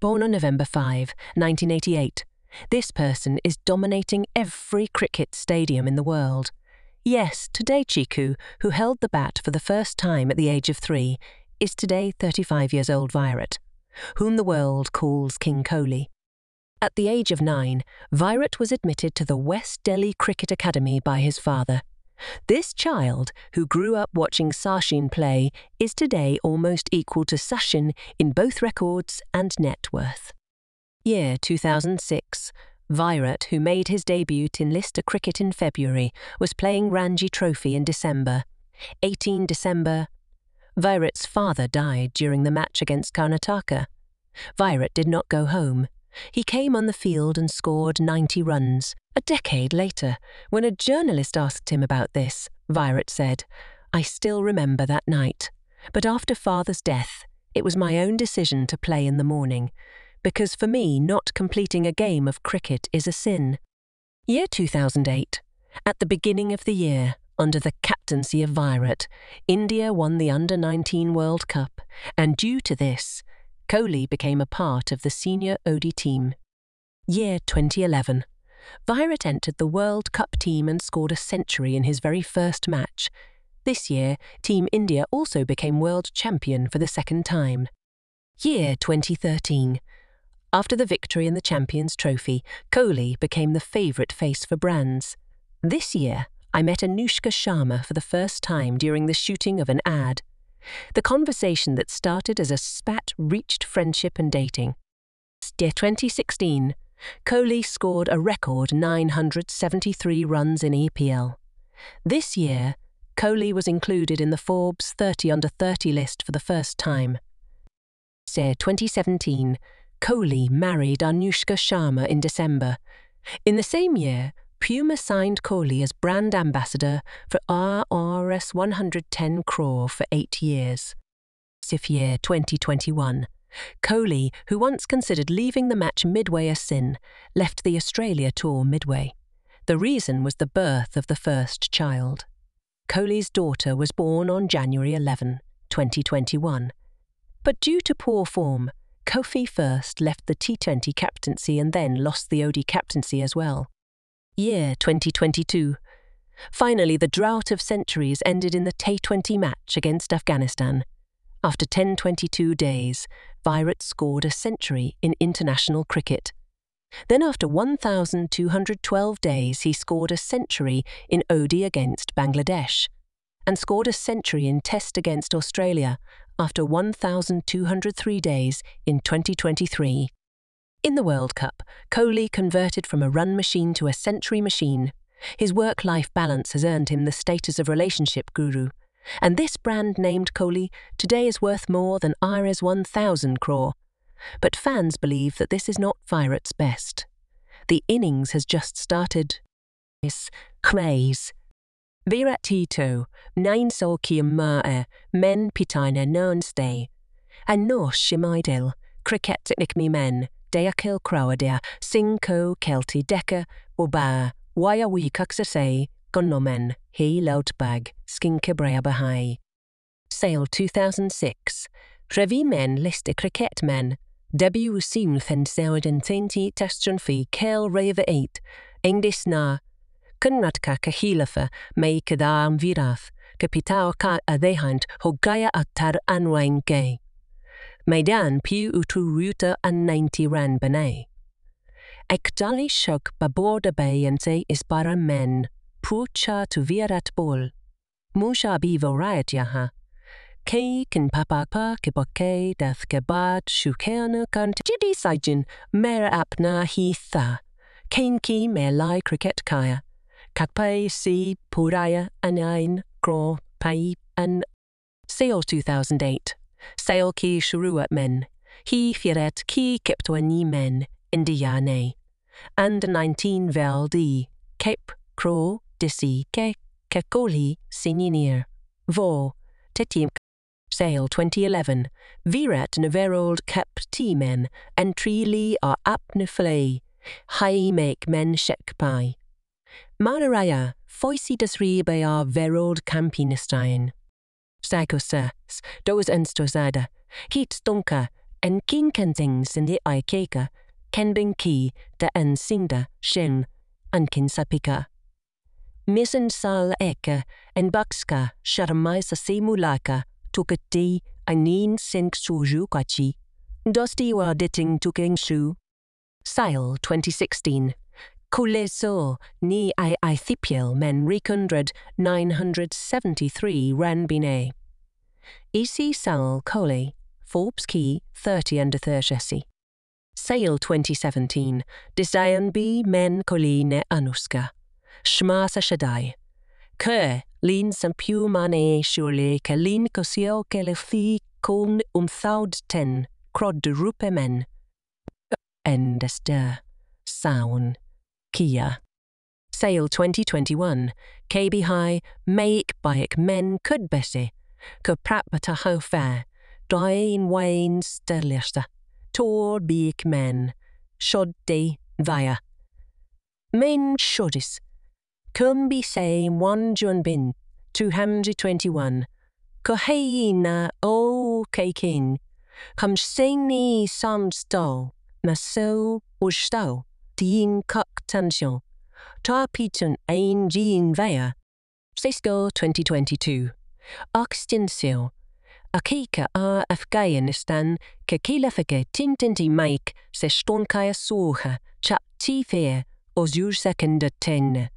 Born on November 5, 1988, this person is dominating every cricket stadium in the world. Yes, today Chiku, who held the bat for the first time at the age of three, is today 35 years old Virat, whom the world calls King Kohli. At the age of nine, Virat was admitted to the West Delhi Cricket Academy by his father. This child, who grew up watching Sachin play, is today almost equal to Sachin in both records and net worth. Year 2006. Virat, who made his debut in List A cricket in February, was playing Ranji Trophy in December. 18 December. Virat's father died during the match against Karnataka. Virat did not go home. He came on the field and scored 90 runs. A decade later, when a journalist asked him about this, Virat said, I still remember that night. But after father's death, it was my own decision to play in the morning, because for me, not completing a game of cricket is a sin. Year 2008. At the beginning of the year, under the captaincy of Virat, India won the Under 19 World Cup, and due to this, Kohli became a part of the senior ODI team. Year 2011. Virat entered the World Cup team and scored a century in his very first match. This year, Team India also became world champion for the second time. Year 2013. After the victory in the Champions Trophy, Kohli became the favourite face for brands. This year, I met Anushka Sharma for the first time during the shooting of an ad. The conversation that started as a spat reached friendship and dating. Year 2016, Kohli scored a record 973 runs in IPL. This year, Kohli was included in the Forbes 30 under 30 list for the first time. Year 2017, Kohli married Anushka Sharma in December. In the same year, Puma signed Kohli as brand ambassador for RRS 110 crore for eight years. If year 2021, Kohli, who once considered leaving the match midway a sin, left the Australia tour midway. The reason was the birth of the first child. Kohli's daughter was born on January 11, 2021. But due to poor form, Kohli first left the T20 captaincy and then lost the ODI captaincy as well year 2022. Finally, the drought of centuries ended in the T20 match against Afghanistan. After 1022 days, Virat scored a century in international cricket. Then, after 1,212 days, he scored a century in ODI against Bangladesh and scored a century in Test against Australia after 1,203 days in 2023. In the World Cup, Kohli converted from a run machine to a century machine. His work life balance has earned him the status of relationship guru. And this brand named Kohli today is worth more than Ira's 1,000 crore. But fans believe that this is not Virat's best. The innings has just started. This craze. Virat Tito, nine solkium ma'e, men pitaine nernstay. And nos shimaidil, cricket technic me men. Deakil Crowadia, Sinko Kelti Deka, Boba, Wayawi Kuxasay, Gonomen, He Loutbag, Skinkebrea Bahai. Sale 2006. Trevi men liste cricket men. W sim fen seuden thinti testron fi kel rave 8. Engdis na. Kunradka kahilafa mei kadam virath. Kapitao ka adehant hogaya atar anwain gay. Maidan piu utu ruta an 90 ran banay. Ekdali shug baborda bayante is para men, pucha tu virat bol. Musha bi variet yaha. Kei kin papapa ke boke dath ke bad shukena kant jidi sajin mera apna hi tha. Kain ki me lai cricket kaya. Kakpai si puraya anain kro pai an. Sale 2008. Sail ki shuruat men, hi firet ki kiptoani men, indiane. And 19 vel di, kep kro disi ke kekoli sininir. Vo, tetim Sale 2011, Virat Neverold Kep T men, entry li a apneflay, hai make men shekpai. Mararaya, foisi desribe a verold campinestein. Stagosas, dos enstosada, hit stonka, en kinkenting sin de aikeka, kenbing ki de en sinda shen ankin sapika. Missen sal eke en bakska sharmai sa simulaka tukati anin sink suju kachi. Dusty wa ditting tuking shu. Sile 2016. Kuleso ni i ithipiel men recundred 973 ranbine. Isi sal cole, Forbes Key 30 under 30. Sale 2017. Disayan B men coline anuska. Shma sa shadai. Ke lin san piu mane surely ke lin cosio ke le ten crod rupe men. Endester. Saun. Kia. Sale 2021. KB High Make Bike Men Could Ke prapata ho fair. Dain Wayne Sterlister. Tor Beek Men. Shod de via. Men shodis. Cum be say one bin. 221. Koheina o ke king. Come sing sam sto. Na so o sto. Dien kuk tension. Ta pitun ein jean. Cisco 2022. Oxtensio. Akika a Afghanistan ke kilafike tintinti maik se stonkaya soha chap ti fair o zur second ten.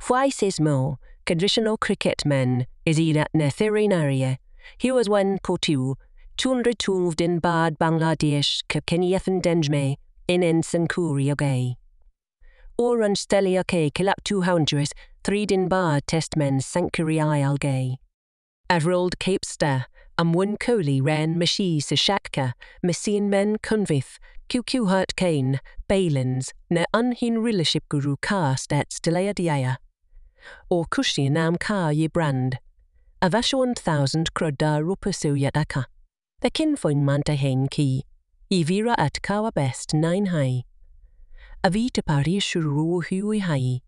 Fwaisismo, conditional cricket men, is irat nethirinaria. He was one kotu, 212 in Bad Bangladesh ke Kenyathan Denjme, in Ensign Kuriogay. Oran Stelia ke kilap 200, three din Bad testmen sanctuary algay. Ar rold Cape Star, am wyn coli ren mysi sy siacca, mysyn men cynfith, QQ Hurt Kane, Balins, na unhin relationship guru car stats delayadiaya. Or kushi nam car ye brand. Avasho 1000 krodar rupasu yataka. The kinfoin manta hen ki. Ivira at kawa best nine high. Avita pari shuru hui hai.